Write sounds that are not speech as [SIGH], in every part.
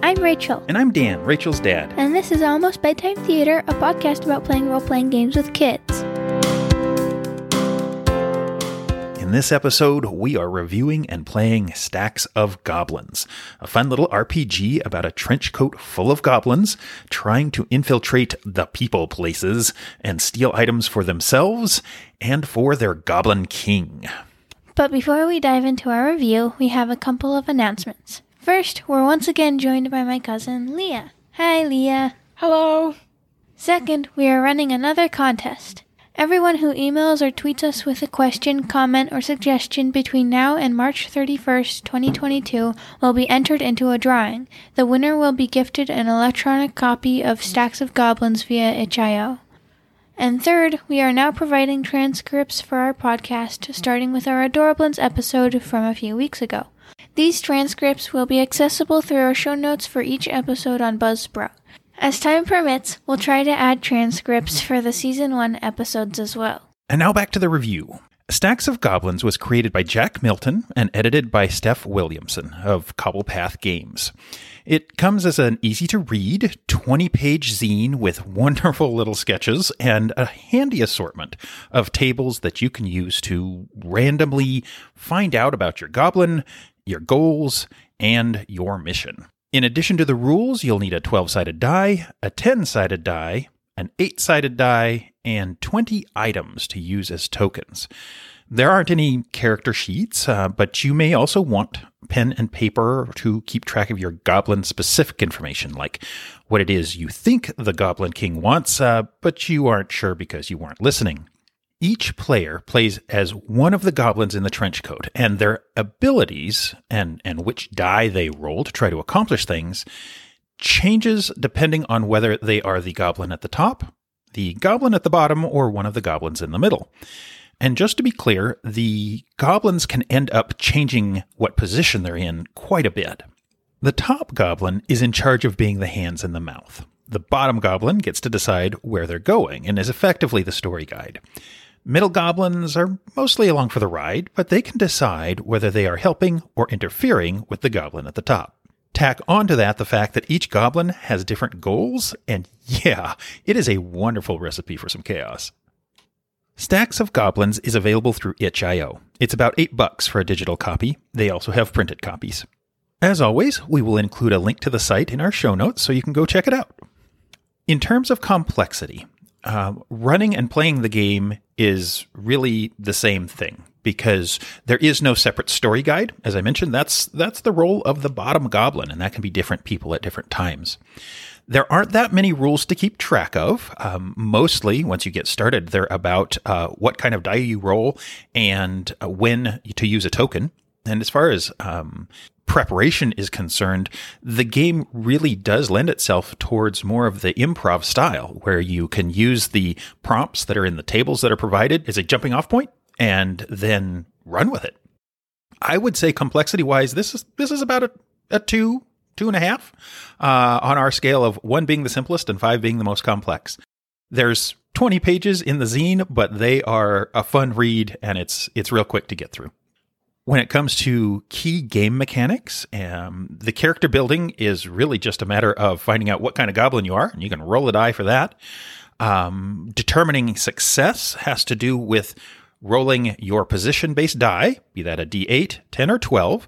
I'm Rachel. And I'm Dan, Rachel's dad. And this is Almost Bedtime Theater, a podcast about playing role playing games with kids. In this episode, we are reviewing and playing Stacks of Goblins, a fun little RPG about a trench coat full of goblins trying to infiltrate the people places and steal items for themselves and for their goblin king. But before we dive into our review, we have a couple of announcements. First, we're once again joined by my cousin Leah. Hi, Leah. Hello. Second, we are running another contest. Everyone who emails or tweets us with a question, comment, or suggestion between now and March 31st, 2022 will be entered into a drawing. The winner will be gifted an electronic copy of Stacks of Goblins via itch.io. And third, we are now providing transcripts for our podcast, starting with our Adorablins episode from a few weeks ago. These transcripts will be accessible through our show notes for each episode on Buzzsprout. As time permits, we'll try to add transcripts for the season 1 episodes as well. And now back to the review. Stacks of Goblins was created by Jack Milton and edited by Steph Williamson of Cobblepath Games. It comes as an easy to read 20 page zine with [LAUGHS] wonderful little sketches and a handy assortment of tables that you can use to randomly find out about your goblin, your goals, and your mission. In addition to the rules, you'll need a 12 sided die, a 10 sided die, an 8 sided die, and 20 items to use as tokens. There aren't any character sheets, uh, but you may also want pen and paper to keep track of your goblin specific information, like what it is you think the Goblin King wants, uh, but you aren't sure because you weren't listening. Each player plays as one of the goblins in the trench coat, and their abilities and, and which die they roll to try to accomplish things changes depending on whether they are the goblin at the top, the goblin at the bottom, or one of the goblins in the middle. And just to be clear, the goblins can end up changing what position they're in quite a bit. The top goblin is in charge of being the hands and the mouth. The bottom goblin gets to decide where they're going and is effectively the story guide. Middle goblins are mostly along for the ride, but they can decide whether they are helping or interfering with the goblin at the top. Tack onto that the fact that each goblin has different goals, and [LAUGHS] yeah, it is a wonderful recipe for some chaos. Stacks of Goblins is available through itch.io. It's about 8 bucks for a digital copy. They also have printed copies. As always, we will include a link to the site in our show notes so you can go check it out. In terms of complexity, uh, running and playing the game is really the same thing because there is no separate story guide. As I mentioned, that's that's the role of the bottom goblin, and that can be different people at different times. There aren't that many rules to keep track of. Um, mostly, once you get started, they're about uh, what kind of die you roll and uh, when to use a token. And as far as um, preparation is concerned, the game really does lend itself towards more of the improv style, where you can use the prompts that are in the tables that are provided as a jumping off point and then run with it. I would say complexity wise, this is this is about a, a two, two and a half uh, on our scale of one being the simplest and five being the most complex. There's 20 pages in the zine, but they are a fun read and it's it's real quick to get through. When it comes to key game mechanics, um, the character building is really just a matter of finding out what kind of goblin you are, and you can roll a die for that. Um, determining success has to do with rolling your position based die, be that a d8, 10, or 12.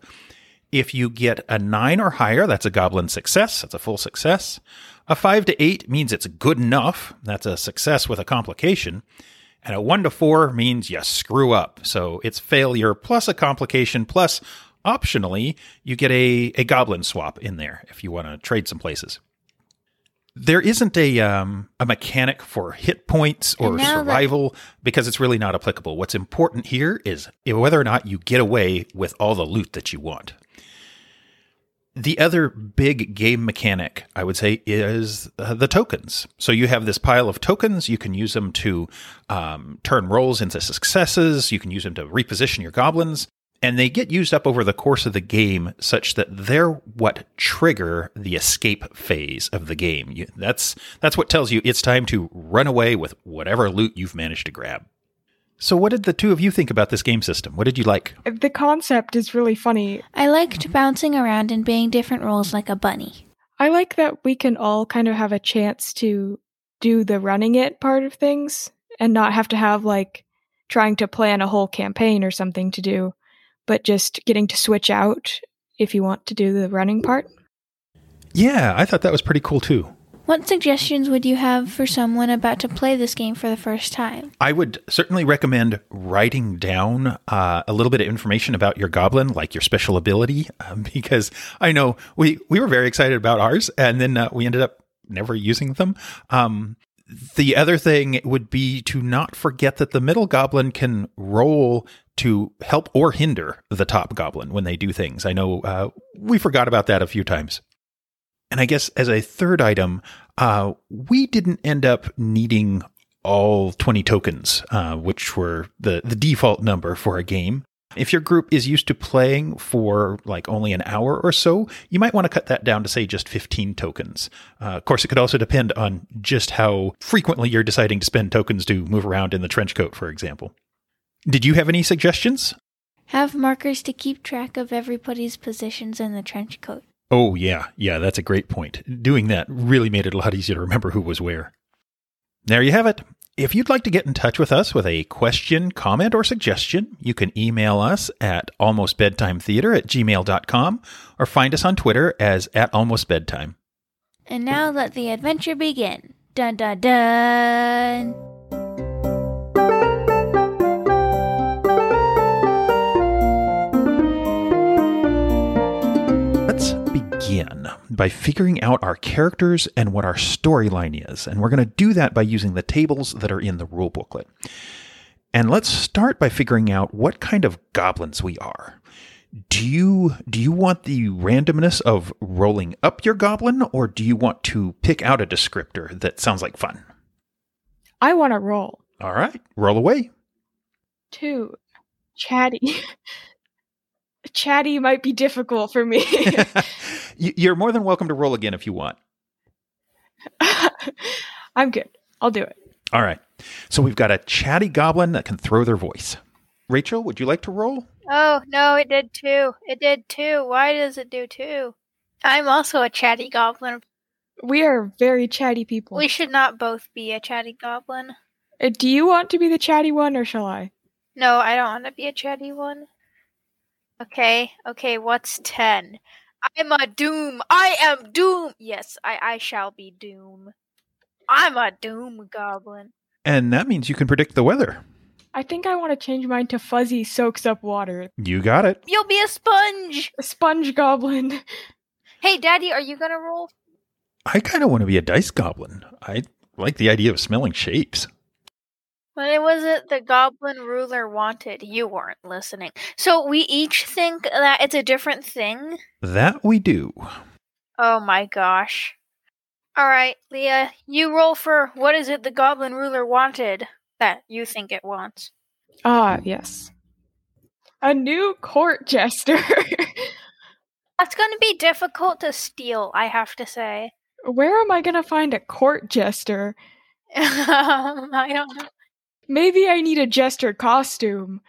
If you get a 9 or higher, that's a goblin success, that's a full success. A 5 to 8 means it's good enough, that's a success with a complication. And a one to four means you screw up. So it's failure plus a complication plus optionally you get a, a goblin swap in there if you want to trade some places. There isn't a um, a mechanic for hit points or survival that- because it's really not applicable. What's important here is whether or not you get away with all the loot that you want. The other big game mechanic, I would say, is uh, the tokens. So you have this pile of tokens. You can use them to um, turn rolls into successes. You can use them to reposition your goblins. And they get used up over the course of the game such that they're what trigger the escape phase of the game. You, that's, that's what tells you it's time to run away with whatever loot you've managed to grab. So, what did the two of you think about this game system? What did you like? Uh, the concept is really funny. I liked bouncing around and being different roles like a bunny. I like that we can all kind of have a chance to do the running it part of things and not have to have like trying to plan a whole campaign or something to do, but just getting to switch out if you want to do the running part. Yeah, I thought that was pretty cool too. What suggestions would you have for someone about to play this game for the first time? I would certainly recommend writing down uh, a little bit of information about your goblin, like your special ability, [LAUGHS] um, because I know we we were very excited about ours, and then uh, we ended up never using them. Um, the other thing would be to not forget that the middle goblin can roll to help or hinder the top goblin when they do things. I know uh, we forgot about that a few times. And I guess as a third item, uh, we didn't end up needing all 20 tokens, uh, which were the, the default number for a game. If your group is used to playing for like only an hour or so, you might want to cut that down to say just 15 tokens. Uh, of course, it could also depend on just how frequently you're deciding to spend tokens to move around in the trench coat, for example. Did you have any suggestions? Have markers to keep track of everybody's positions in the trench coat. Oh, yeah. Yeah, that's a great point. Doing that really made it a lot easier to remember who was where. There you have it. If you'd like to get in touch with us with a question, comment, or suggestion, you can email us at almostbedtimetheater at gmail.com or find us on Twitter as at almostbedtime. And now let the adventure begin. Dun dun dun! By figuring out our characters and what our storyline is. And we're going to do that by using the tables that are in the rule booklet. And let's start by figuring out what kind of goblins we are. Do you do you want the randomness of rolling up your goblin or do you want to pick out a descriptor that sounds like fun? I want to roll. All right, roll away. Two. Chatty. [LAUGHS] Chatty might be difficult for me. [LAUGHS] [LAUGHS] You- You're more than welcome to roll again if you want. [LAUGHS] I'm good. I'll do it. All right. So we've got a chatty goblin that can throw their voice. Rachel, would you like to roll? Oh, no, it did too. It did too. Why does it do too? I'm also a chatty goblin. We are very chatty people. We should not both be a chatty goblin. Uh, do you want to be the chatty one or shall I? No, I don't want to be a chatty one. Okay, okay, what's 10? I'm a doom. I am doom. Yes, I, I shall be doom. I'm a doom goblin. And that means you can predict the weather. I think I want to change mine to fuzzy soaks up water. You got it. You'll be a sponge. A sponge goblin. [LAUGHS] Hey, Daddy, are you gonna roll? I kind of want to be a dice goblin. I like the idea of smelling shapes. When it was it the goblin ruler wanted, you weren't listening. So we each think that it's a different thing. That we do. Oh my gosh. All right, Leah, you roll for what is it the goblin ruler wanted that you think it wants. Ah, yes. A new court [LAUGHS] jester. That's going to be difficult to steal, I have to say. Where am I going to find a court jester? Um, [LAUGHS] I don't know. Maybe I need a jester costume.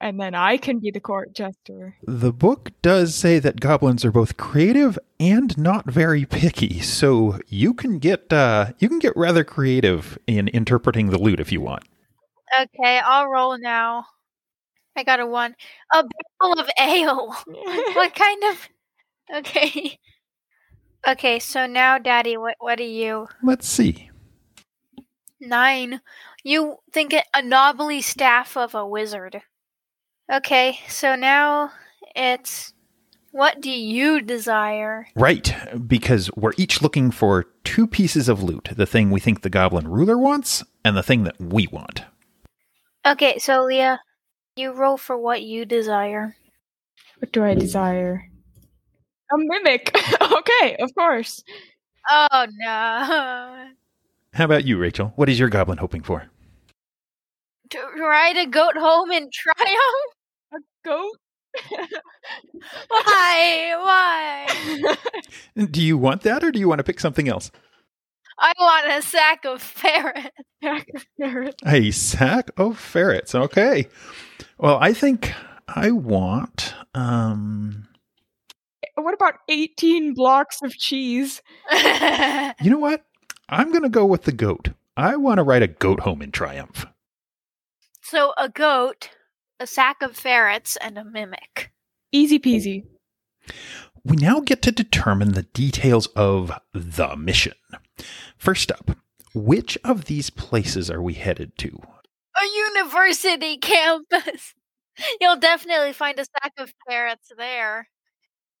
And then I can be the court jester. The book does say that goblins are both creative and not very picky, so you can get uh, you can get rather creative in interpreting the loot if you want. Okay, I'll roll now. I got a one. A barrel of ale. [LAUGHS] what kind of? Okay. Okay, so now, Daddy, what what are you? Let's see. Nine. You think it a knobbly staff of a wizard. Okay, so now it's what do you desire? Right, because we're each looking for two pieces of loot the thing we think the goblin ruler wants, and the thing that we want. Okay, so Leah, you roll for what you desire. What do I desire? A mimic. [LAUGHS] okay, of course. Oh no. How about you, Rachel? What is your goblin hoping for? To ride a goat home in triumph? A goat. [LAUGHS] Why? Why? [LAUGHS] Do you want that, or do you want to pick something else? I want a sack of ferrets. [LAUGHS] Pack of ferrets. A sack of ferrets. Okay. Well, I think I want. Um. What about 18 blocks of cheese? You know what? I'm going to go with the goat. I want to ride a goat home in triumph. So a goat, a sack of ferrets, and a mimic. Easy peasy. We now get to determine the details of the mission. First up, which of these places are we headed to? A university [LAUGHS] campus. You'll definitely find a sack of ferrets there.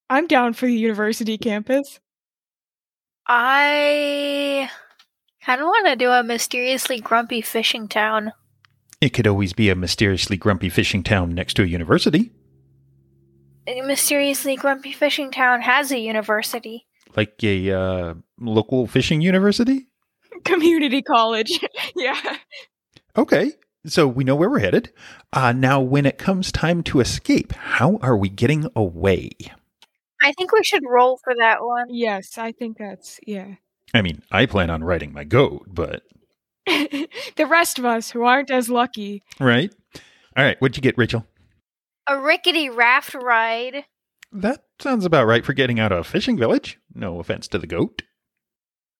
I'm down for the university campus. I kind of want to do a mysteriously grumpy fishing town. It could always be a mysteriously grumpy fishing town next to a university, A mysteriously grumpy fishing town has a university. like a uh, local fishing university. [LAUGHS] Community college. [LAUGHS] yeah. Okay, so we know where we're headed. Uh, now, when it comes time to escape, how are we getting away? I think we should roll for that one. Yes, I think that's, yeah. I mean, I plan on riding my goat, but [LAUGHS] the rest of us who aren't as lucky. right. All right, what'd you get, Rachel? A rickety raft ride. That sounds about right for getting out of a fishing village. No offense to the goat.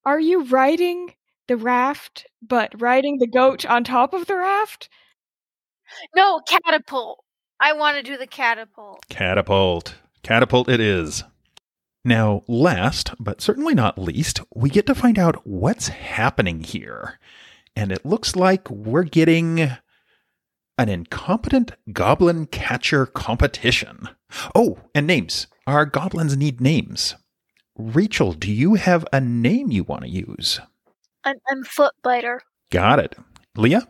Are you riding the raft, but riding the goat on top of the raft? No, catapult. I want to do the catapult. Catapult. Catapult it is. Now, last, but certainly not least, we get to find out what's happening here. And it looks like we're getting an incompetent goblin catcher competition. Oh, and names. Our goblins need names. Rachel, do you have a name you want to use? I'm, I'm foot biter. Got it. Leah?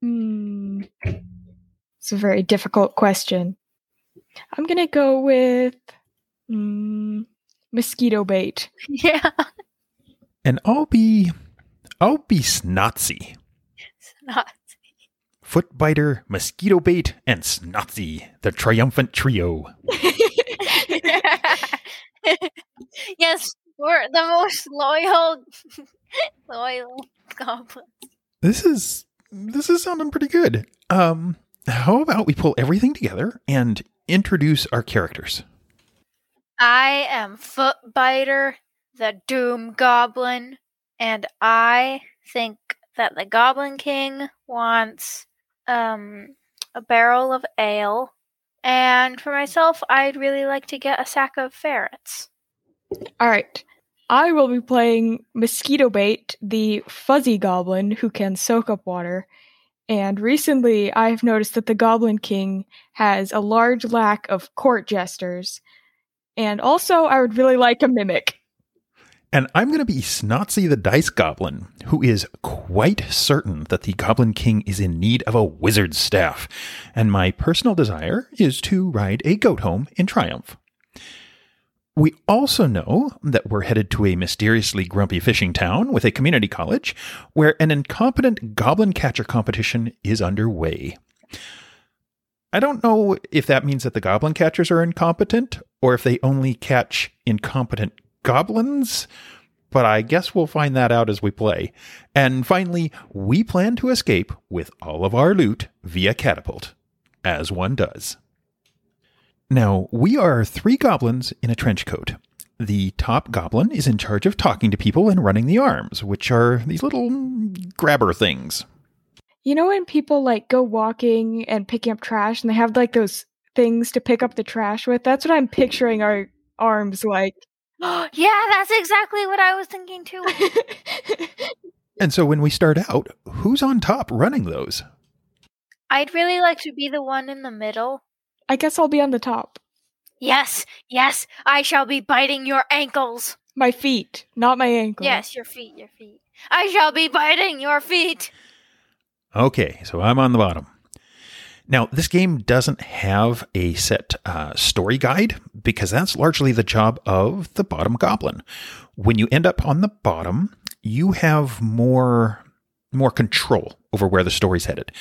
Hmm. It's a very difficult question. I'm going to go with mm, mosquito bait. [LAUGHS] Yeah. And I'll be I'll be Snotsy. Not. Footbiter, Mosquito Bait, and Snotsy, the triumphant trio. [LAUGHS] yes, we're the most loyal, [LAUGHS] loyal goblin. This is this is sounding pretty good. Um how about we pull everything together and introduce our characters? I am Footbiter, the Doom Goblin, and I think that the Goblin King wants um a barrel of ale. And for myself, I'd really like to get a sack of ferrets. All right. I will be playing Mosquito Bait, the fuzzy goblin who can soak up water. And recently, I've noticed that the Goblin King has a large lack of court jesters. And also, I would really like a mimic. And I'm going to be Snotsy the Dice Goblin, who is quite certain that the Goblin King is in need of a wizard's staff. And my personal desire is to ride a goat home in triumph. We also know that we're headed to a mysteriously grumpy fishing town with a community college where an incompetent goblin catcher competition is underway. I don't know if that means that the goblin catchers are incompetent or if they only catch incompetent goblins, but I guess we'll find that out as we play. And finally, we plan to escape with all of our loot via catapult, as one does. Now, we are three goblins in a trench coat. The top goblin is in charge of talking to people and running the arms, which are these little grabber things. You know when people like go walking and picking up trash and they have like those things to pick up the trash with? That's what I'm picturing our arms like. [GASPS] yeah, that's exactly what I was thinking too. [LAUGHS] And so when we start out, who's on top running those? I'd really like to be the one in the middle. I guess I'll be on the top. Yes, yes, I shall be biting your ankles. My feet, not my ankles. Yes, your feet, your feet. I shall be biting your feet. Okay, so I'm on the bottom. Now, this game doesn't have a set uh, story guide because that's largely the job of the bottom goblin. When you end up on the bottom, you have more more control over where the story's headed.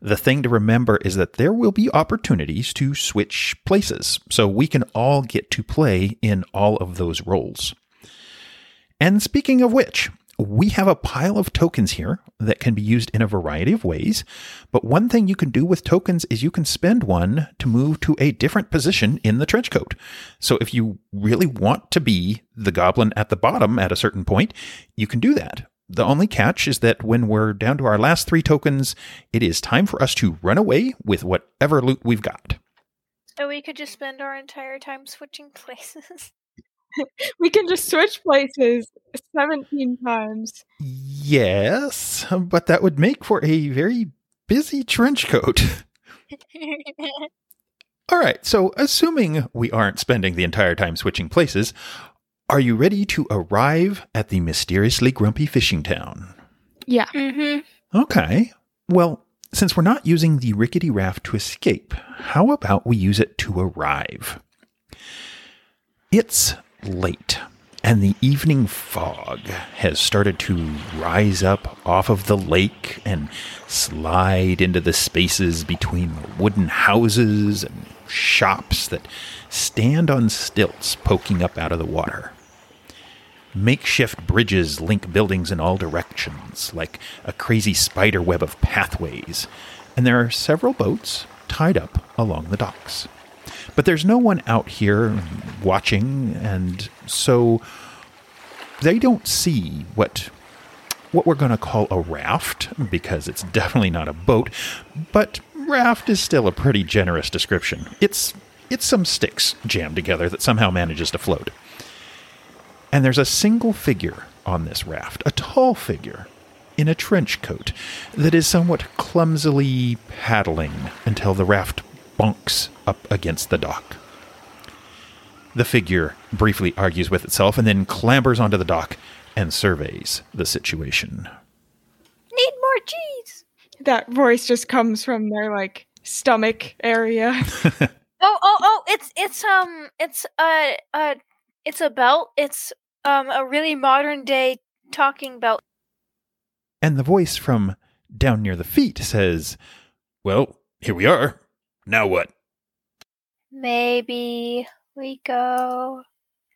The thing to remember is that there will be opportunities to switch places, so we can all get to play in all of those roles. And speaking of which, we have a pile of tokens here that can be used in a variety of ways. But one thing you can do with tokens is you can spend one to move to a different position in the trench coat. So if you really want to be the goblin at the bottom at a certain point, you can do that. The only catch is that when we're down to our last three tokens, it is time for us to run away with whatever loot we've got. So we could just spend our entire time switching [LAUGHS] places. [LAUGHS] we can just switch places 17 times. Yes, but that would make for a very busy trench coat. [LAUGHS] All right, so assuming we aren't spending the entire time switching places, are you ready to arrive at the mysteriously grumpy fishing town? Yeah. mm-hmm. Okay. Well, since we're not using the rickety raft to escape, how about we use it to arrive? It's late, and the evening fog has started to rise up off of the lake and slide into the spaces between the wooden houses and shops that stand on stilts poking up out of the water. Makeshift bridges link buildings in all directions, like a crazy spider web of pathways, and there are several boats tied up along the docks. But there's no one out here watching, and so they don't see what what we're going to call a raft because it's definitely not a boat, but raft is still a pretty generous description. It's it's some sticks jammed together that somehow manages to float. And there's a single figure on this raft, a tall figure in a trench coat that is somewhat clumsily paddling until the raft bonks up against the dock. The figure briefly argues with itself and then clambers onto the dock and surveys the situation. Need more cheese. That voice just comes from their like stomach area. [LAUGHS] Oh, oh, oh! It's it's um it's uh uh it's a belt. It's um a really modern day talking belt. And the voice from down near the feet says, Well, here we are. Now what? Maybe we go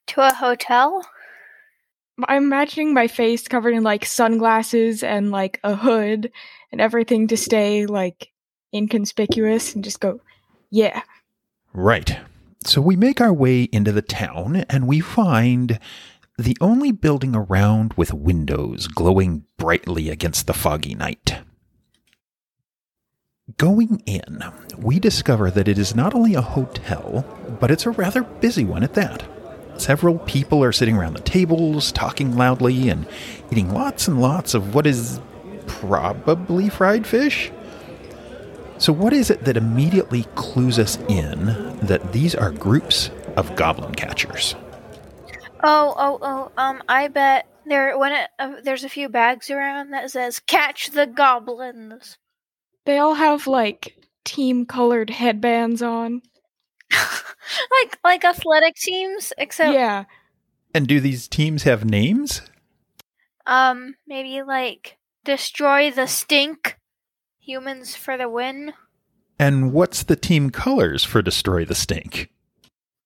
to a hotel. I'm imagining my face covered in like sunglasses and like a hood and everything to stay like inconspicuous and just go, yeah. Right. So we make our way into the town and we find the only building around with windows glowing brightly against the foggy night. Going in, we discover that it is not only a hotel, but it's a rather busy one at that. Several people are sitting around the tables, talking loudly, and eating lots and lots of what is probably fried fish. So, what is it that immediately clues us in that these are groups of goblin catchers? Oh, oh, oh. Um, I bet there when it uh, there's a few bags around that says "Catch the goblins." They all have like team colored headbands on. [LAUGHS] like like athletic teams, except yeah. And do these teams have names? um maybe like destroy the stink. Humans for the win. And what's the team colors for Destroy the Stink?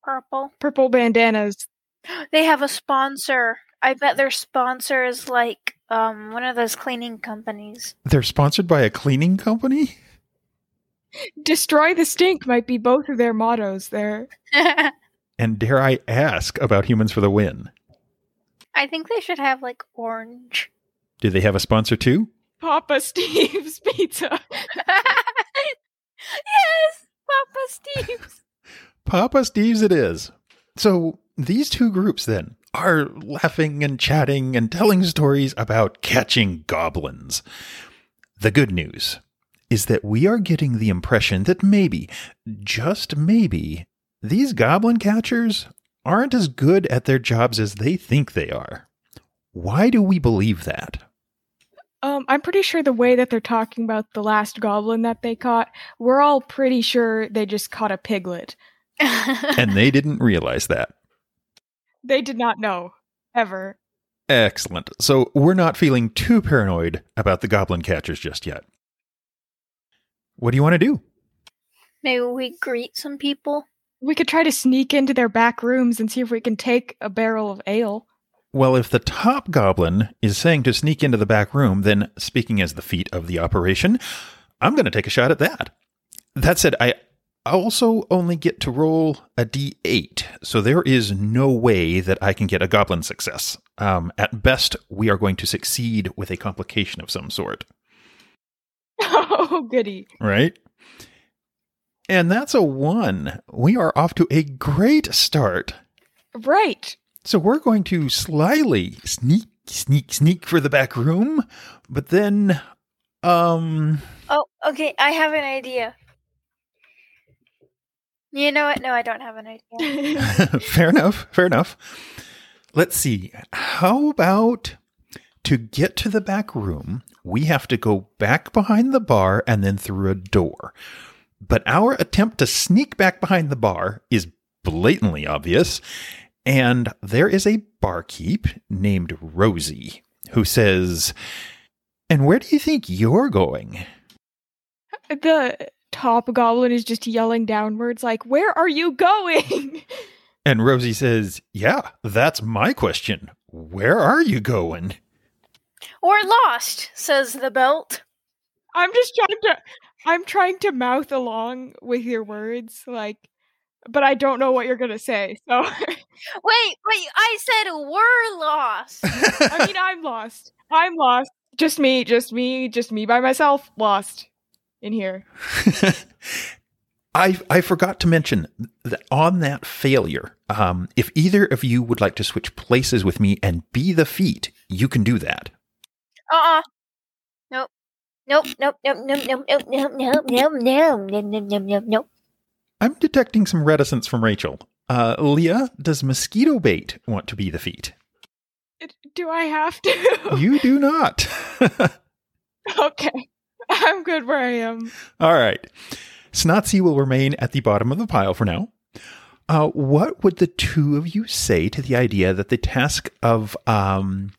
Purple. Purple bandanas. [GASPS] They have a sponsor. I bet their sponsor is like um one of those cleaning companies. They're sponsored by a cleaning company? [LAUGHS] Destroy the stink might be both of their mottos there. [LAUGHS] And dare I ask about Humans for the Win? I think they should have like orange. Do they have a sponsor too? Papa Steve's Pizza. [LAUGHS] yes, Papa Steve's. Papa Steve's it is. So these two groups then are laughing and chatting and telling stories about catching goblins. The good news is that we are getting the impression that maybe, just maybe, these goblin catchers aren't as good at their jobs as they think they are. Why do we believe that? Um, I'm pretty sure the way that they're talking about the last goblin that they caught, we're all pretty sure they just caught a piglet. And they didn't realize that. [LAUGHS] They did not know. Ever. Excellent. So we're not feeling too paranoid about the goblin catchers just yet. What do you want to do? Maybe we greet some people. We could try to sneak into their back rooms and see if we can take a barrel of ale. Well, if the top goblin is saying to sneak into the back room, then speaking as the feet of the operation, I'm going to take a shot at that. That said, I also only get to roll a d8, so there is no way that I can get a goblin success. Um, at best, we are going to succeed with a complication of some sort. [LAUGHS] Oh, goody. Right? And that's a one. We are off to a great start. Right. So we're going to slyly sneak, sneak, sneak for the back room, but then, um, oh, okay. I have an idea. You know what? No, I don't have an idea. [LAUGHS] [LAUGHS] fair enough, fair enough. Let's see. How about to get to the back room, we have to go back behind the bar and then through a door. But our attempt to sneak back behind the bar is blatantly obvious. And there is a barkeep named Rosie who says, And where do you think you're going? the top goblin is just yelling downwards, like, Where are you going? [LAUGHS] And Rosie says, Yeah, that's my question. Where are you going? We're lost, says the belt. I'm just trying to I'm trying to mouth along with your words, like but I don't know what you're gonna say. So [LAUGHS] Wait, wait, I said we're lost. I mean I'm lost. I'm lost. Just me, just me, just me by myself, lost in here. I I forgot to mention that on that failure, um, if either of you would like to switch places with me and be the feet, you can do that. Uh-uh. Nope. Nope, nope, nope, nope, nope, nope, nope, nope, nope, nope, nope, nope, nope, nope, nope. I'm detecting some reticence from Rachel. Uh, Leah, does mosquito bait want to be the feet? Do I have to? You do not. okay. [LAUGHS] I'm good where I am. All right. Snotsy will remain at the bottom of the pile for now. Uh, what would the two of you say to the idea that the task of um,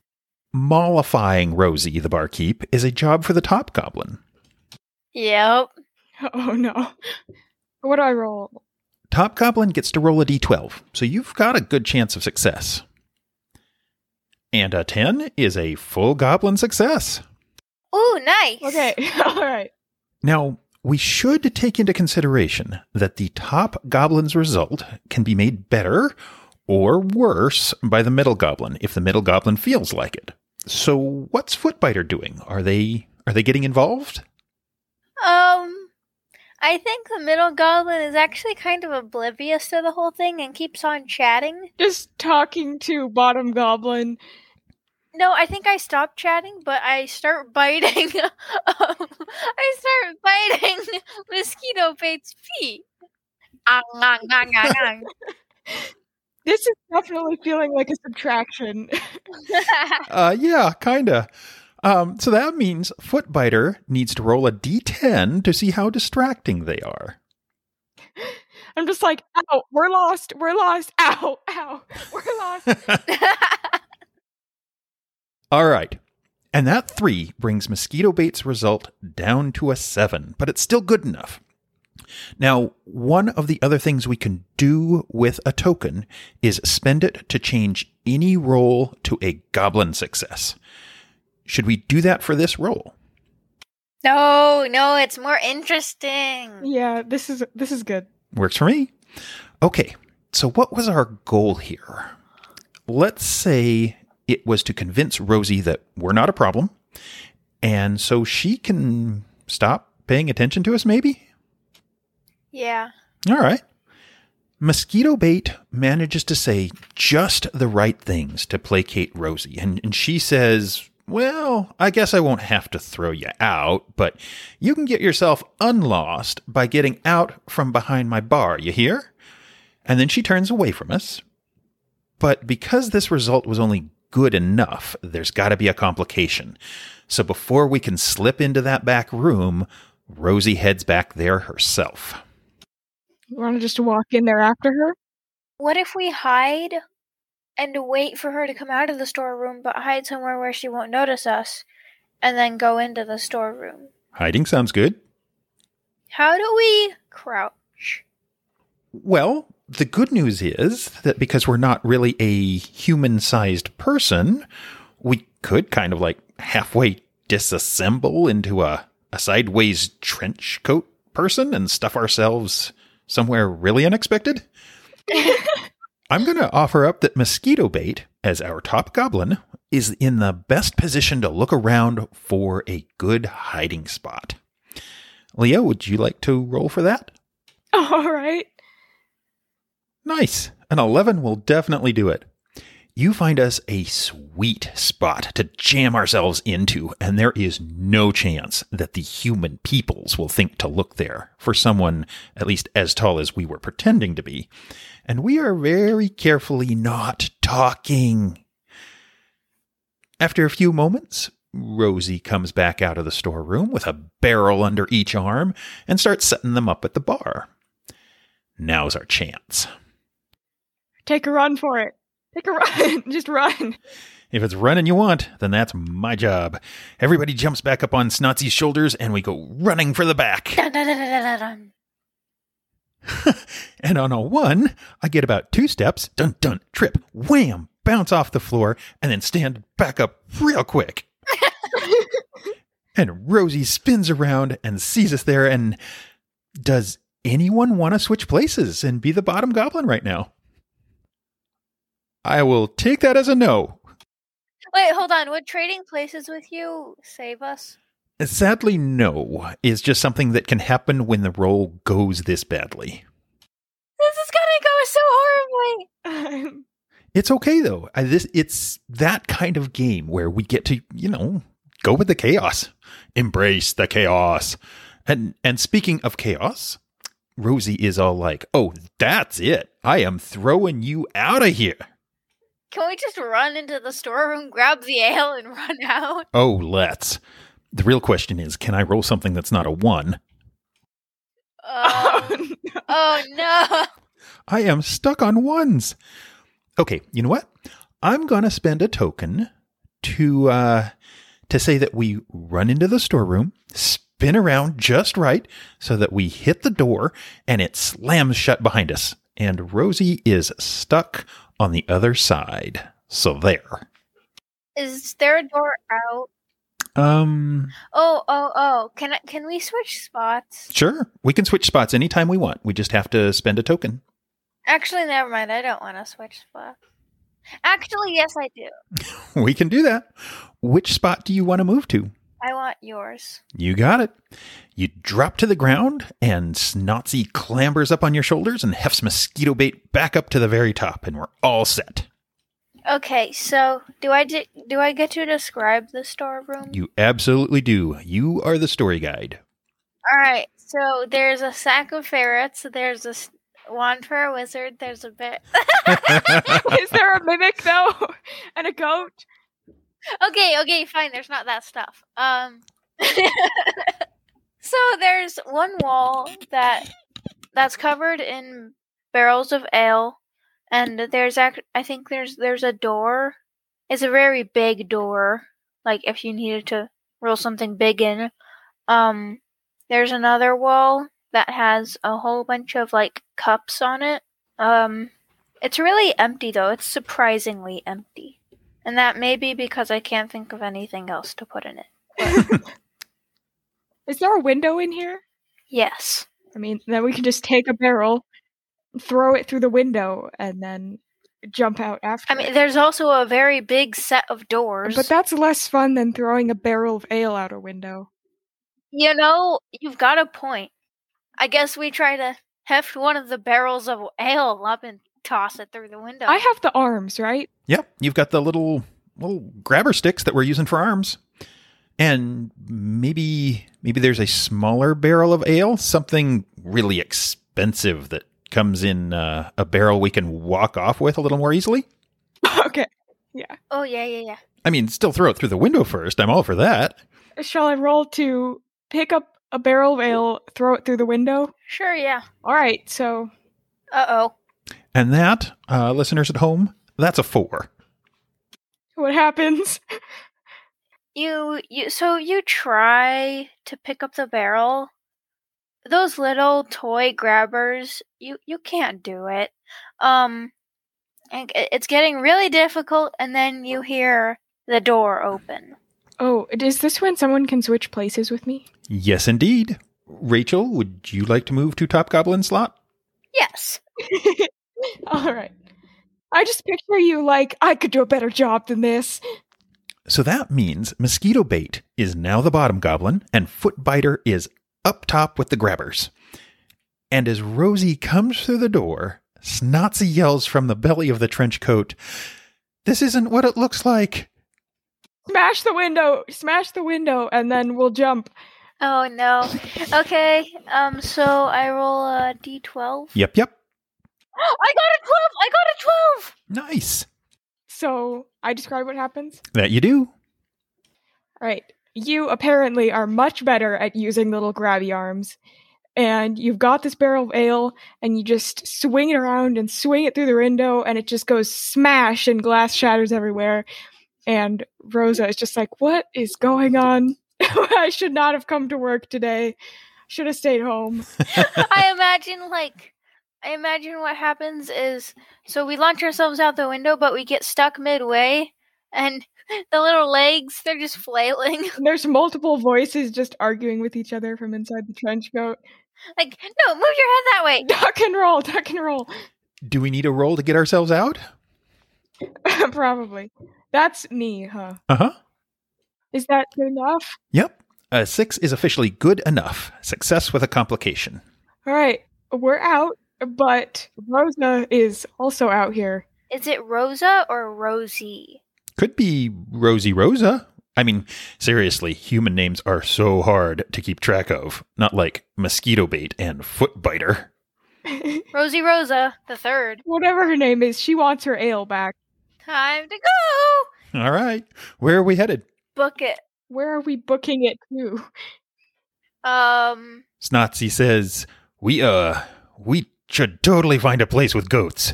mollifying Rosie, the barkeep, is a job for the top goblin? Yep. Oh no. What do I roll? Top goblin gets to roll a d12, so you've got a good chance of success. And a 10 is a full goblin success. Ooh, nice. Okay. [LAUGHS] All right. Now, we should take into consideration that the top goblin's result can be made better or worse by the middle goblin if the middle goblin feels like it. So, what's Footbiter doing? Are they are they getting involved? Um, I think the middle goblin is actually kind of oblivious to the whole thing and keeps on chatting. Just talking to bottom goblin. No, I think I stopped chatting, but I start biting. [LAUGHS] um, I start biting [LAUGHS] mosquito bait's feet. Ang, ang, ang, ang, ang. This is definitely feeling like a subtraction. [LAUGHS] Uh, yeah, kinda. Um, so that means Footbiter needs to roll a d10 to see how distracting they are. I'm just like, ow, we're lost, we're lost, ow, ow, we're lost. All right. And that three brings Mosquito Bait's result down to a seven, but it's still good enough. Now, one of the other things we can do with a token is spend it to change any roll to a goblin success. Should we do that for this roll? no, no, it's more interesting. yeah, this is this is good. Works for me. Okay, so what was our goal here? Let's say it was to convince Rosie that we're not a problem, and so she can stop paying attention to us, maybe? Yeah. All right. Mosquito Bait manages to say just the right things to placate Rosie, and, and she says, Well, I guess I won't have to throw you out, but you can get yourself unlost by getting out from behind my bar, you hear? And then she turns away from us. But because this result was only good enough, there's got to be a complication. So before we can slip into that back room, Rosie heads back there herself. You want to just walk in there after her? What if we hide and wait for her to come out of the storeroom, but hide somewhere where she won't notice us, and then go into the storeroom? Hiding sounds good. How do we crouch? Well, the good news is that because we're not really a human sized person, we could kind of like halfway disassemble into a, a sideways trench coat person and stuff ourselves somewhere really unexpected. [LAUGHS] I'm going to offer up that Mosquito Bait, as our top goblin, is in the best position to look around for a good hiding spot. Leah, would you like to roll for that? [LAUGHS] All right. Nice. An 11 will definitely do it. You find us a sweet spot to jam ourselves into, and there is no chance that the human peoples will think to look there for someone at least as tall as we were pretending to be. And we are very carefully not talking. After a few moments, Rosie comes back out of the storeroom with a barrel under each arm and starts setting them up at the bar. Now's our chance. Take a run for it. Take a run. [LAUGHS] Just run. If it's running you want, then that's my job. Everybody jumps back up on Snotsy's shoulders and we go running for the back. [LAUGHS] And on a one, I get about two steps, dun dun, trip, wham, bounce off the floor, and then stand back up real quick. [LAUGHS] and Rosie spins around and sees us there. And does anyone want to switch places and be the bottom goblin right now? I will take that as a no. Wait, hold on. Would trading places with you save us? Sadly, no, is just something that can happen when the roll goes this badly. This is gonna go so horribly. [LAUGHS] It's okay though. I, this it's that kind of game where we get to, you know, go with the chaos. Embrace the chaos. And and speaking of chaos, Rosie is all like, "Oh, that's it. I am throwing you out of here." Can we just run into the storeroom, grab the ale, and [LAUGHS] run out? Oh, let's. The real question is, can I roll something that's not a 1? Oh, [LAUGHS] oh no. I am stuck on ones. Okay, you know what? I'm gonna spend a token to uh to say that we run into the storeroom, spin around just right so that we hit the door and it slams shut behind us. And Rosie is stuck on the other side. So there. Is there a door out? Um Oh, oh, oh. Can I, can we switch spots? sure. We can switch spots anytime we want. We just have to spend a token. Actually, never mind. I don't want to switch spots. Actually, yes, I do. [LAUGHS] We can do that. Which spot do you want to move to? I want yours. You got it. You drop to the ground, and Snotsy clambers up on your shoulders and hefts mosquito bait back up to the very top, and we're all set. Okay, so do I di- do I get to describe the storeroom? You absolutely do. You are the story guide. All right. So there's a sack of ferrets. There's a s- wand for a wizard. There's a bit. [LAUGHS] [LAUGHS] [LAUGHS] Is there a mimic though? And a goat? Okay, okay, fine. There's not that stuff. Um. [LAUGHS] so there's one wall that that's covered in barrels of ale, and there's act. I think there's there's a door. It's a very big door. Like if you needed to roll something big in. Um. There's another wall that has a whole bunch of like cups on it. Um. It's really empty though. It's surprisingly empty. And that may be because I can't think of anything else to put in it. [LAUGHS] Is there a window in here? Yes. I mean, then we can just take a barrel, throw it through the window, and then jump out after. I mean, it. there's also a very big set of doors. but that's less fun than throwing a barrel of ale out a window. you know, you've got a point. I guess we try to heft one of the barrels of ale up and toss it through the window. I have the arms, right? Yep, you've got the little little grabber sticks that we're using for arms. And maybe maybe there's a smaller barrel of ale, something really expensive that comes in uh, a barrel we can walk off with a little more easily. [LAUGHS] okay. Yeah. Oh yeah, yeah, yeah. I mean, still throw it through the window first. I'm all for that. Shall I roll to pick up a barrel of ale, throw it through the window? Sure, yeah. All right. So Uh oh. And that, uh, listeners at home, that's a four. what happens? You you so you try to pick up the barrel. Those little toy grabbers, you you can't do it. Um, and it's getting really difficult, and then you hear the door open. Oh, is this when someone can switch places with me? Yes, indeed. Rachel, would you like to move to Top Goblin slot? Yes. [LAUGHS] [LAUGHS] All right. I just picture you like, I could do a better job than this. So that means Mosquito Bait is now the bottom goblin, and Footbiter is up top with the grabbers. And as Rosie comes through the door, Snotsy yells from the belly of the trench coat, This isn't what it looks like. Smash the window, smash the window, and then we'll jump. Oh no. Okay. Um. So I roll a d12. Yep, yep. I got a 12. I got a 12. Nice. So I describe what happens. That you do. All right. You apparently are much better at using little grabby arms. And you've got this barrel of ale, and you just swing it around and swing it through the window, and it just goes smash, and glass shatters everywhere. And Rosa is just like, What is going on? [LAUGHS] I should not have come to work today. Should have stayed home. [LAUGHS] [LAUGHS] I imagine like I imagine what happens is so we launch ourselves out the window, but we get stuck midway, and [LAUGHS] the little legs they're just flailing. There's multiple voices just arguing with each other from inside the trench coat. like, no, move your head that way. Duck and roll, duck and roll. Do we need a roll to get ourselves out? [LAUGHS] Probably. That's me, huh? Uh huh. Is that good enough? Yep. A six is officially good enough. Success with a complication. All right, we're out, but Rosa is also out here. Is it Rosa or Rosie? Could be Rosie Rosa. I mean, seriously, human names are so hard to keep track of. Not like mosquito bait and foot biter. [LAUGHS] Rosie Rosa, the third. Whatever her name is, she wants her ale back. Time to go. All right. Where are we headed? Book it. Where are we booking it to? Um. Snotsy says, We, uh, we should totally find a place with goats.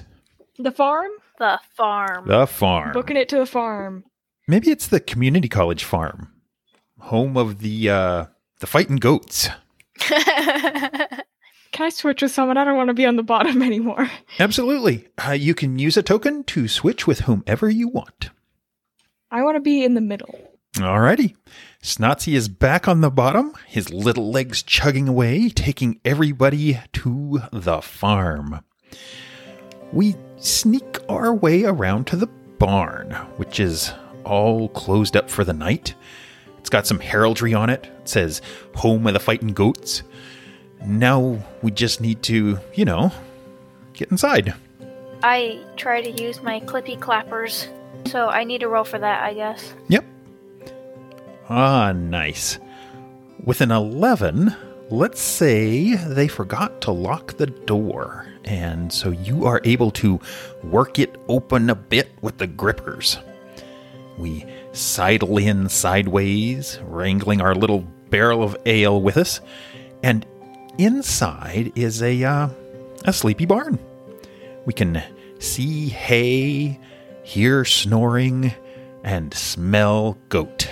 The farm? The farm. The farm. Booking it to the farm. Maybe it's the community college farm. Home of the, uh, the fighting goats. [LAUGHS] Can I switch with someone? I don't want to be on the bottom [LAUGHS] anymore. Absolutely. Uh, you can use a token to switch with whomever you want. I want to be in the middle. Alrighty. Snotsy is back on the bottom, his little legs chugging away, taking everybody to the farm. We sneak our way around to the barn, which is all closed up for the night. It's got some heraldry on it. It says, Home of the Fighting Goats. Now we just need to, you know, get inside. I try to use my clippy clappers, so I need a roll for that, I guess. Yep. Ah, nice. With an 11, let's say they forgot to lock the door, and so you are able to work it open a bit with the grippers. We sidle in sideways, wrangling our little barrel of ale with us, and inside is a uh, a sleepy barn. We can see hay, hear snoring, and smell goat.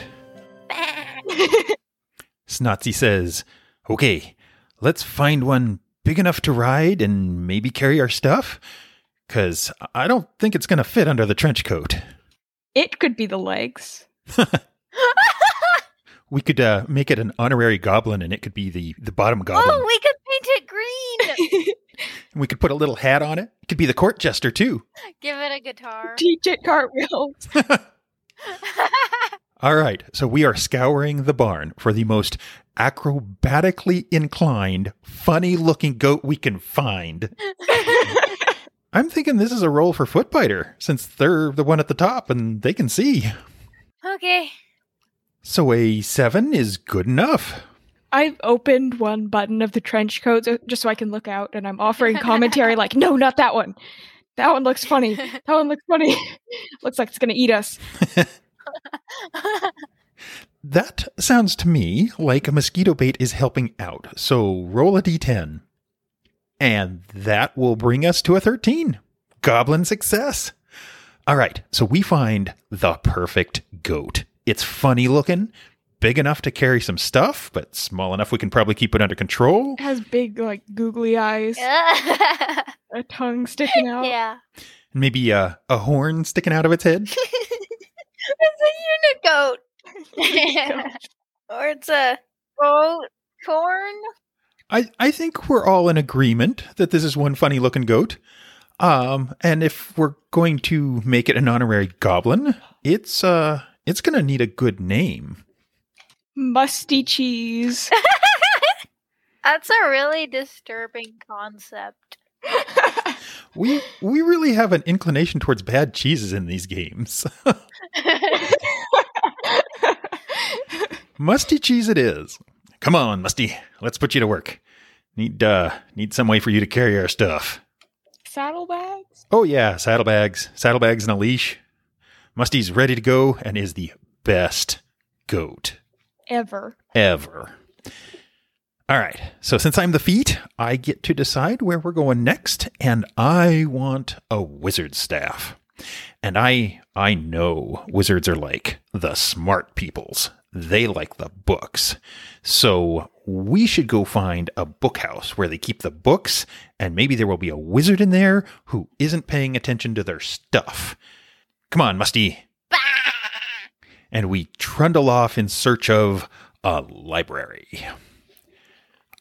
[LAUGHS] Snotsy says, Okay, let's find one big enough to ride and maybe carry our stuff. Because I don't think it's going to fit under the trench coat. It could be the legs. [LAUGHS] We could uh, make it an honorary goblin and it could be the, the bottom goblin. Oh, we could paint it green. [LAUGHS] we could put a little hat on it. It could be the court jester, too. Give it a guitar. Teach it cartwheels. All right, so we are scouring the barn for the most acrobatically inclined, funny looking goat we can find. [LAUGHS] I'm thinking this is a role for Footbiter, since they're the one at the top and they can see. okay. So a seven is good enough. I've opened one button of the trench coat just so I can look out, and I'm offering commentary like, no, not that one. That one looks funny. That one looks funny. [LAUGHS] looks like it's going to eat us. [LAUGHS] [LAUGHS] That sounds to me like a mosquito bait is helping out. So roll a d10. And that will bring us to a 13. Goblin success. All right, so we find the perfect goat. It's funny looking, big enough to carry some stuff, but small enough we can probably keep it under control. It has big, like, googly eyes, [LAUGHS] a tongue sticking out. Yeah. And maybe uh, a horn sticking out of its head. [LAUGHS] it's a unigoat. or it's a goat corn. I, I think we're all in agreement that this is one funny looking goat. Um, and if we're going to make it an honorary goblin, it's uh it's gonna need a good name. Musty cheese. [LAUGHS] That's a really disturbing concept. [LAUGHS] We we really have an inclination towards bad cheeses in these games. [LAUGHS] Musty cheese it is. Come on, Musty. Let's put you to work. Need uh need some way for you to carry our stuff. Saddlebags? Oh yeah, saddlebags, saddlebags and a leash. Musty's ready to go and is the best goat Ever. ever. All right. So since I'm the feet, I get to decide where we're going next, and I want a wizard staff. And I I know wizards are like the smart peoples. They like the books. So we should go find a book house where they keep the books, and maybe there will be a wizard in there who isn't paying attention to their stuff. Come on, Musty. And we trundle off in search of a library.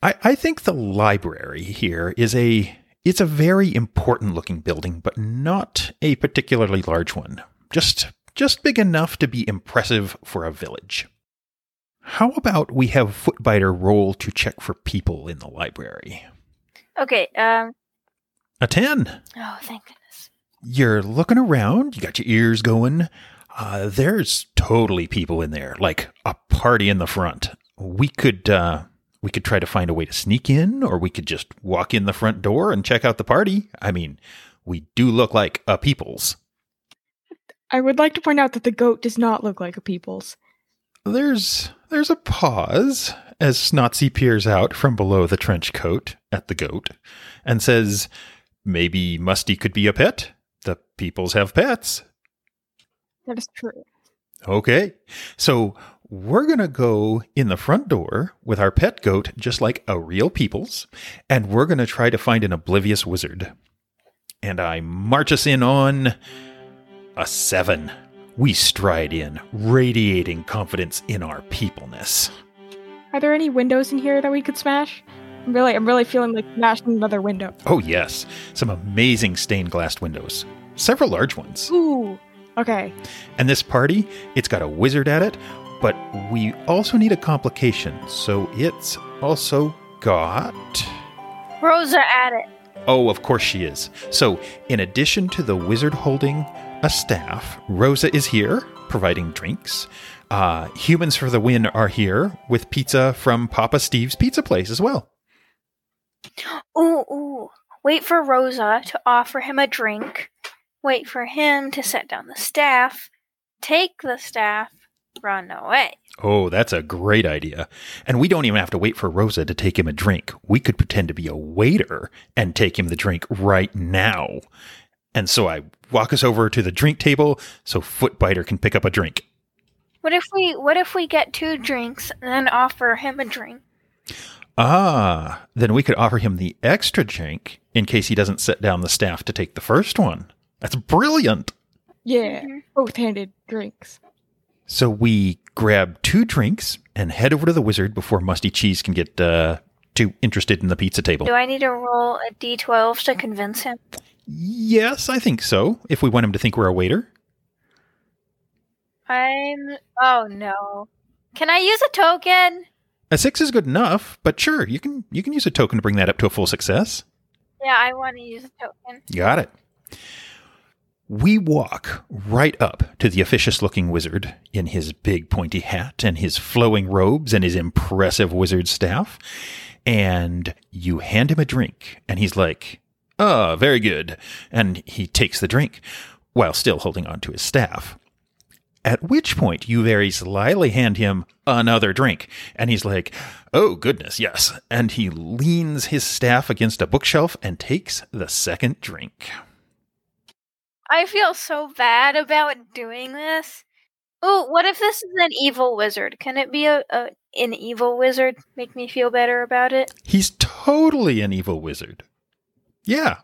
I, I think the library here is a it's a very important looking building, but not a particularly large one. Just just big enough to be impressive for a village. How about we have Footbiter roll to check for people in the library? Okay, um A 10. oh thank goodness. You're looking around, you got your ears going. Uh, there's totally people in there, like a party in the front. We could uh, we could try to find a way to sneak in, or we could just walk in the front door and check out the party. I mean, we do look like a peoples. I would like to point out that the goat does not look like a people's. There's there's a pause as Snotsy peers out from below the trench coat at the goat and says, "Maybe Musty could be a pet. The peoples have pets." That is true. Okay. So we're going to go in the front door with our pet goat, just like a real people's, and we're going to try to find an oblivious wizard. And I march us in on a seven. We stride in, radiating confidence in our peopleness. Are there any windows in here that we could smash? I'm really, I'm really feeling like smashing another window. Oh, yes, some amazing stained glass windows, several large ones. Ooh. Okay. And this party, it's got a wizard at it, but we also need a complication. So it's also got. Rosa at it. Oh, of course she is. So, in addition to the wizard holding a staff, Rosa is here providing drinks. Uh, Humans for the Win are here with pizza from Papa Steve's Pizza Place as well. Ooh, ooh. Wait for Rosa to offer him a drink. Wait for him to set down the staff. Take the staff. Run away. Oh, that's a great idea. And we don't even have to wait for Rosa to take him a drink. We could pretend to be a waiter and take him the drink right now. And so I walk us over to the drink table so Footbiter can pick up a drink. What if we what if we get two drinks and then offer him a drink? Ah, then we could offer him the extra drink in case he doesn't set down the staff to take the first one. That's brilliant. Yeah. Mhm. Both handed drinks. So we grab two drinks and head over to the wizard before Musty Cheese can get uh, too interested in the pizza table. Do I need to roll a d12 to convince him? Yes, I think so. If we want him to think we're a waiter. I'm Oh no. Can I use a token? A six is good enough, but sure, you can you can use a token to bring that up to a full success. Yeah, I want to use a token. Got it. We walk right up to the officious looking wizard in his big pointy hat and his flowing robes and his impressive wizard staff. And you hand him a drink, and he's like, Oh, very good. And he takes the drink while still holding on to his staff. At which point you very slyly hand him another drink. And he's like, Oh, goodness, yes. And he leans his staff against a bookshelf and takes the second drink. I feel so bad about doing this. Oh, what if this is an evil wizard? Can it be a, a an evil wizard? Make me feel better about it. He's totally an evil wizard. Yeah.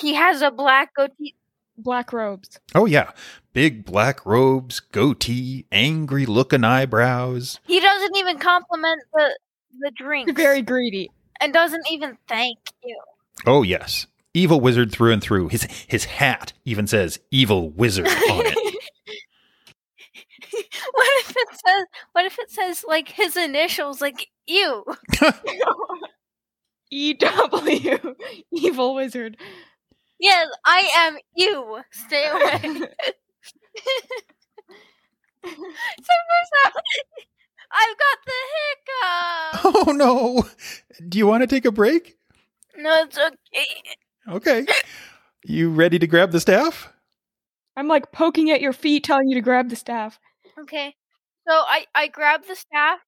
He has a black goatee. Black robes. Oh, yeah. Big black robes, goatee, angry looking eyebrows. He doesn't even compliment the the drinks. Very greedy. and doesn't even thank you. Oh, yes. Evil wizard through and through. His his hat even says evil wizard [LAUGHS] on it. what if it says? What if it says like his initials, like you? EW. [LAUGHS] Evil wizard. Yes, I am you. Stay [LAUGHS] away. so first off, I've got the hiccup. oh, no. Do you want to take a break? No, it's okay. Okay. You ready to grab the staff? I'm like poking at your feet, telling you to grab the staff. Okay. So I I grab the staff.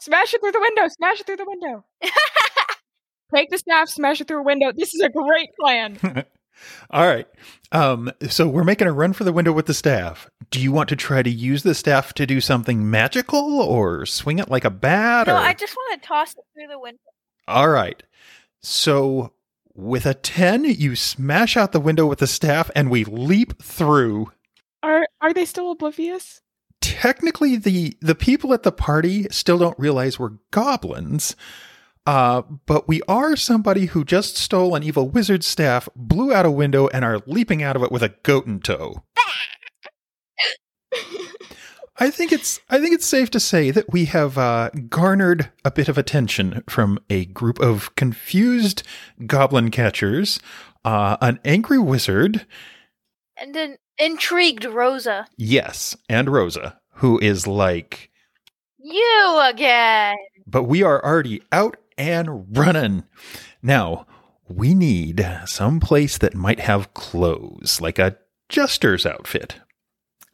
Smash it through the window. Smash it through the window. [LAUGHS] Take the staff, smash it through a window. This is a great plan. [LAUGHS] All right. Um, so we're making a run for the window with the staff. Do you want to try to use the staff to do something magical or swing it like a bat? no, or... I just want to toss it through the window. All right. So with a 10, you smash out the window with the staff and we leap through. Are are they still oblivious? Technically the the people at the party still don't realize we're goblins. Uh, but we are somebody who just stole an evil wizard's staff, blew out a window, and are leaping out of it with a goat in tow. I think it's I think it's safe to say that we have uh, garnered a bit of attention from a group of confused goblin catchers, uh, an angry wizard, And an intrigued Rosa. yes, and Rosa, who is like, You again. but we are already out and running. Now, we need some place that might have clothes, like a jester's outfit.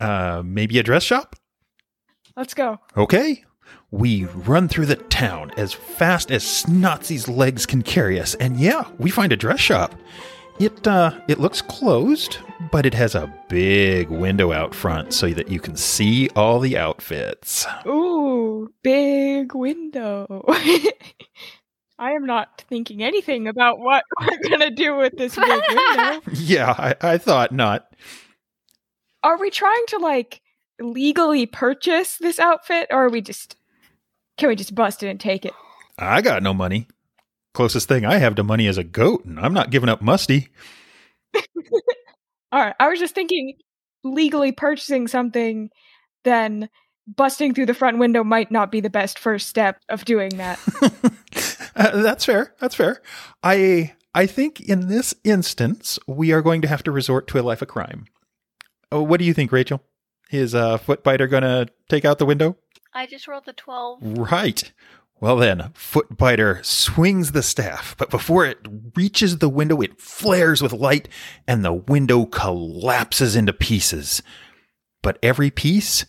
Uh, maybe a dress shop? Let's go. Okay. We run through the town as fast as Snotsy's legs can carry us, and yeah, we find a dress shop. It uh it looks closed, but it has a big window out front so that you can see all the outfits. Ooh, big window. [LAUGHS] I am not thinking anything about what [LAUGHS] we're gonna do with this big window. [LAUGHS] Yeah, I, I thought not. Are we trying to like legally purchase this outfit, or are we just can we just bust it and take it? I got no money. Closest thing I have to money is a goat, and I'm not giving up Musty. [LAUGHS] All right, I was just thinking legally purchasing something, then busting through the front window might not be the best first step of doing that. [LAUGHS] Uh, that's fair. That's fair. I I think in this instance we are going to have to resort to a life of crime. Oh, what do you think, Rachel? Is uh, Footbiter going to take out the window? I just rolled the 12. Right. Well then, Footbiter swings the staff, but before it reaches the window, it flares with light, and the window collapses into pieces. But every piece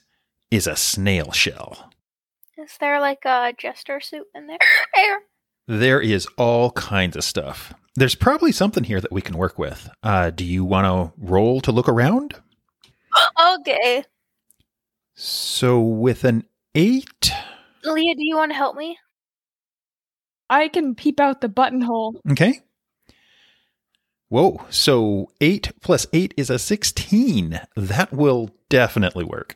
is a snail shell. Is there like a jester suit in there? [LAUGHS] There. There is all kinds of stuff. There's probably something here that we can work with. Uh, do you want to roll to look around? [GASPS] Okay. So with an eight, Leah, do you want to help me? I can peep out the buttonhole. okay. Whoa, so eight plus eight is a 16. That will definitely work.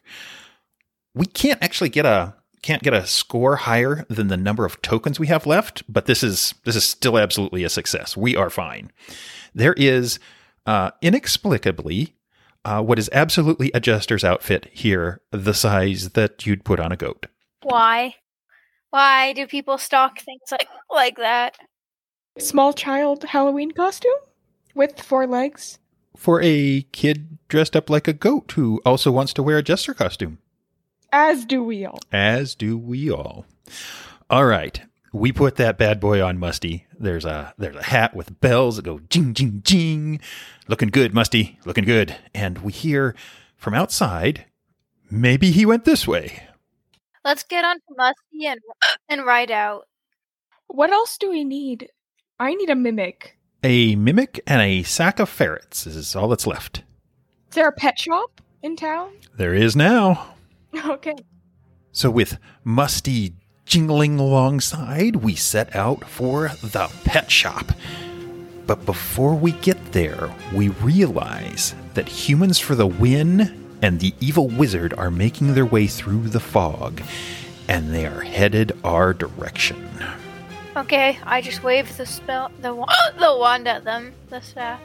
We can't actually get a can't get a score higher than the number of tokens we have left, but this is this is still absolutely a success. We are fine. There is uh, inexplicably uh, what is absolutely a jester's outfit here, the size that you'd put on a goat. Why? Why do people stock things like like that? Small child Halloween costume with four legs. For a kid dressed up like a goat who also wants to wear a jester costume. As do we all. As do we all. All right. We put that bad boy on Musty. There's a there's a hat with bells that go jing jing jing. Looking good, Musty. Looking good. And we hear from outside, maybe he went this way. Let's get on to Musty and and ride out. What else do we need? I need a mimic. A mimic and a sack of ferrets is all that's left. Is there a pet shop in town? There is now. [LAUGHS] Okay. So, with Musty jingling alongside, we set out for the pet shop. But before we get there, we realize that Humans for the Win and the evil wizard are making their way through the fog, and they are headed our direction. Okay, I just waved the spell, the [GASPS] the wand at them. The staff.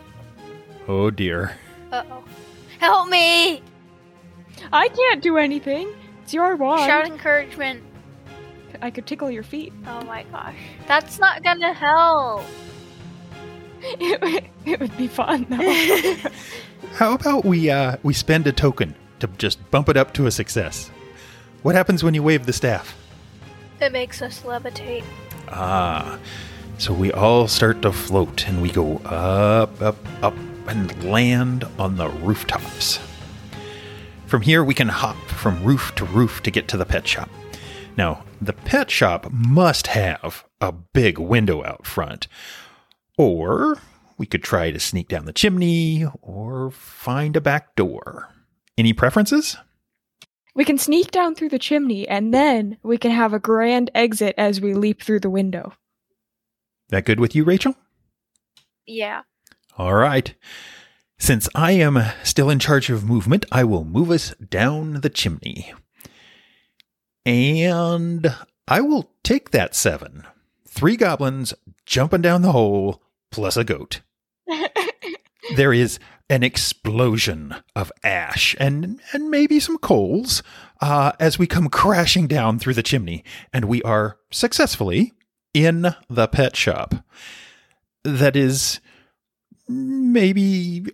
Oh dear. Uh oh. Help me! I can't do anything. It's your wand. Shout encouragement. I could tickle your feet. Oh my gosh, that's not gonna help. [LAUGHS] It, would- it would be fun though. [LAUGHS] How about we uh we spend a token to just bump it up to a success? What happens when you wave the staff? It makes us levitate. Ah. So we all start to float and we go up, up, up and land on the rooftops. From here we can hop from roof to roof to get to the pet shop. Now, the pet shop must have a big window out front. Or we could try to sneak down the chimney or find a back door. Any preferences? we can sneak down through the chimney and then we can have a grand exit as we leap through the window. That good with you, Rachel? Yeah. All right. Since I am still in charge of movement, I will move us down the chimney. And I will take that seven. Three goblins jumping down the hole, plus a goat. [LAUGHS] There is an explosion of ash and, and maybe some coals uh, as we come crashing down through the chimney, and we are successfully in the pet shop. That is maybe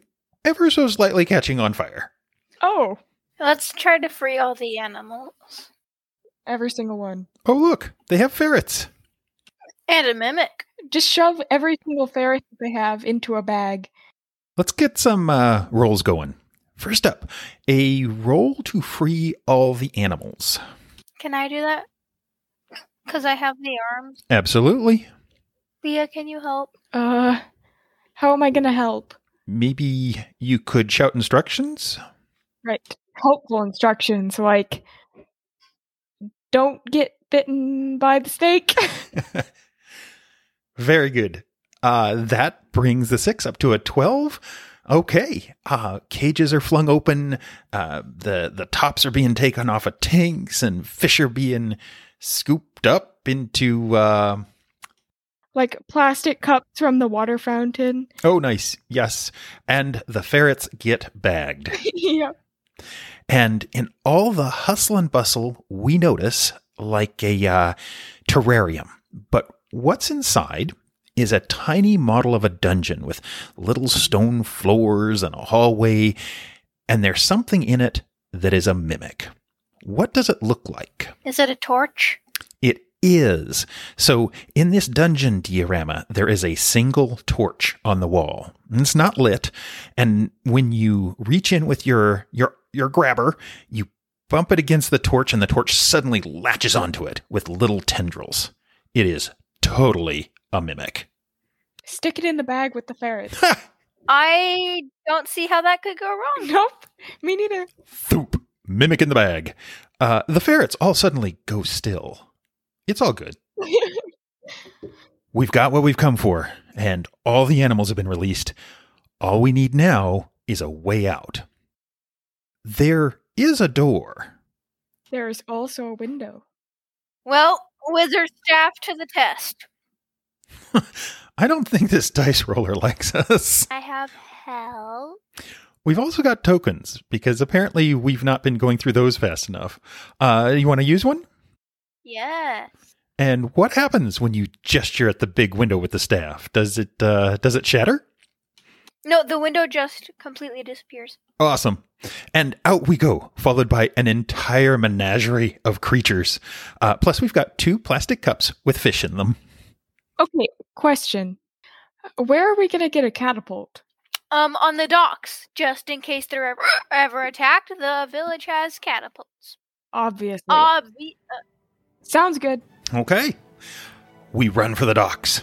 ever so slightly catching on fire. oh, Let's try to free all the animals. Every single one. Oh, look, they have ferrets. And a mimic. Just shove every single ferret that they have into a bag. Let's get some uh, rolls going. First up, a roll to free all the animals. Can I do that? Because I have the arms. Absolutely. Leah, can you help? Uh, how am I gonna help? Maybe you could shout instructions? Right. Helpful instructions like don't get bitten by the snake. [LAUGHS] Very good. Uh, that brings the six up to a 12. Okay. Uh, cages are flung open. Uh, the, the tops are being taken off of tanks and fish are being scooped up into, uh, like plastic cups from the water fountain. oh, nice. Yes. And the ferrets get bagged. [LAUGHS] yeah. And in all the hustle and bustle, we notice like a uh, terrarium. But what's inside is a tiny model of a dungeon with little stone floors and a hallway. And there's something in it that is a mimic. What does it look like? Is it a torch? It is. So in this dungeon diorama, there is a single torch on the wall. It's not lit, and when you reach in with your your your grabber, you bump it against the torch, and the torch suddenly latches onto it with little tendrils. It is totally a mimic. Stick it in the bag with the ferrets. I don't see how that could go wrong. [LAUGHS] nope. Me neither. Thoop, mimic in the bag. Uh, the ferrets all suddenly go still. It's all good. [LAUGHS] We've got what we've come for, and all the animals have been released. All we need now is a way out. There is a door. There's also a window. Well, wizard staff to the test. [LAUGHS] I don't think this dice roller [LAUGHS] likes us. I have help. We've also got tokens because apparently we've not been going through those fast enough. Uh, you want to use one? Yes. And what happens when you gesture at the big window with the staff? Does it uh, does it shatter? No, the window just completely disappears. Awesome. And out we go, followed by an entire menagerie of creatures. Uh, plus, we've got two plastic cups with fish in them. Okay, question. Where are we going to get a catapult? Um, on the docks, just in case they're ever, [CLEARS THROAT] ever attacked, the village has catapults. Obviously. Obvi- uh, Sounds good. Okay. We run for the docks.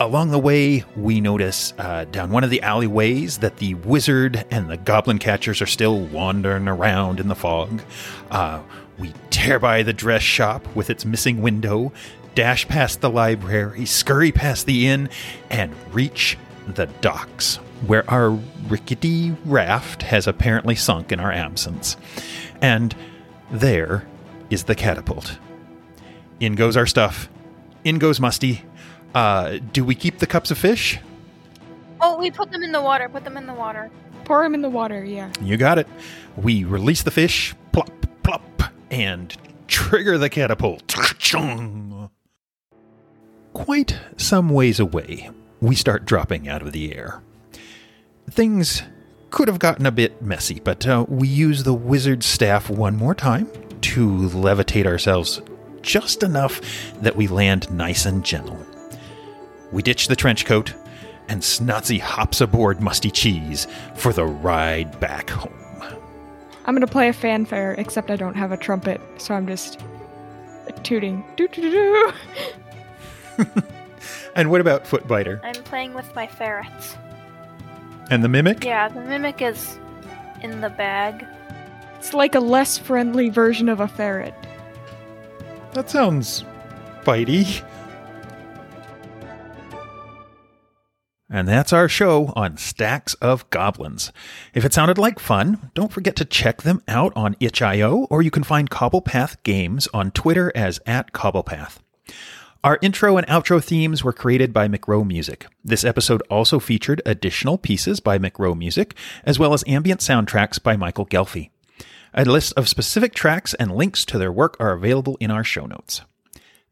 Along the way, we notice uh, down one of the alleyways that the wizard and the goblin catchers are still wandering around in the fog. Uh, we tear by the dress shop with its missing window, dash past the library, scurry past the inn, and reach the docks, where our rickety raft has apparently sunk in our absence. And there is the catapult. In goes our stuff. In goes Musty. Uh, do we keep the cups of fish? Oh, we put them in the water. Put them in the water. Pour them in the water, yeah. You got it. We release the fish, plop, plop, and trigger the catapult. Chung. Quite some ways away, we start dropping out of the air. Things could have gotten a bit messy, but uh, we use the wizard's staff one more time to levitate ourselves just enough that we land nice and gentle. We ditch the trench coat, and Snotsy hops aboard Musty Cheese for the ride back home. I'm gonna play a fanfare, except I don't have a trumpet, so I'm just tooting. Doo doo doo doo. [LAUGHS] And what about Footbiter? I'm playing with my ferrets. And the Mimic? Yeah, the mimic is in the bag. It's like a less friendly version of a ferret. That sounds bitey. And that's our show on Stacks of Goblins. If it sounded like fun, don't forget to check them out on itch.io, or you can find Cobblepath Games on Twitter as at Cobblepath. Our intro and outro themes were created by McRow Music. This episode also featured additional pieces by McRow Music, as well as ambient soundtracks by Michael Ghelfi. A list of specific tracks and links to their work are available in our show notes.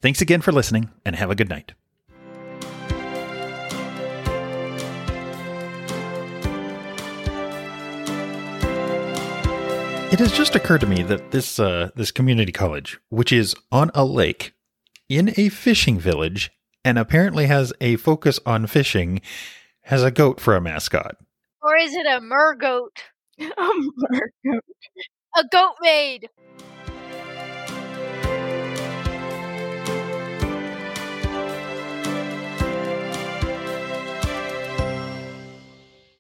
Thanks again for listening, and have a good night. It has just occurred to me that this uh, this community college, which is on a lake in a fishing village, and apparently has a focus on fishing, has a goat for a mascot. Or is it a mer goat? [LAUGHS] A goat maid.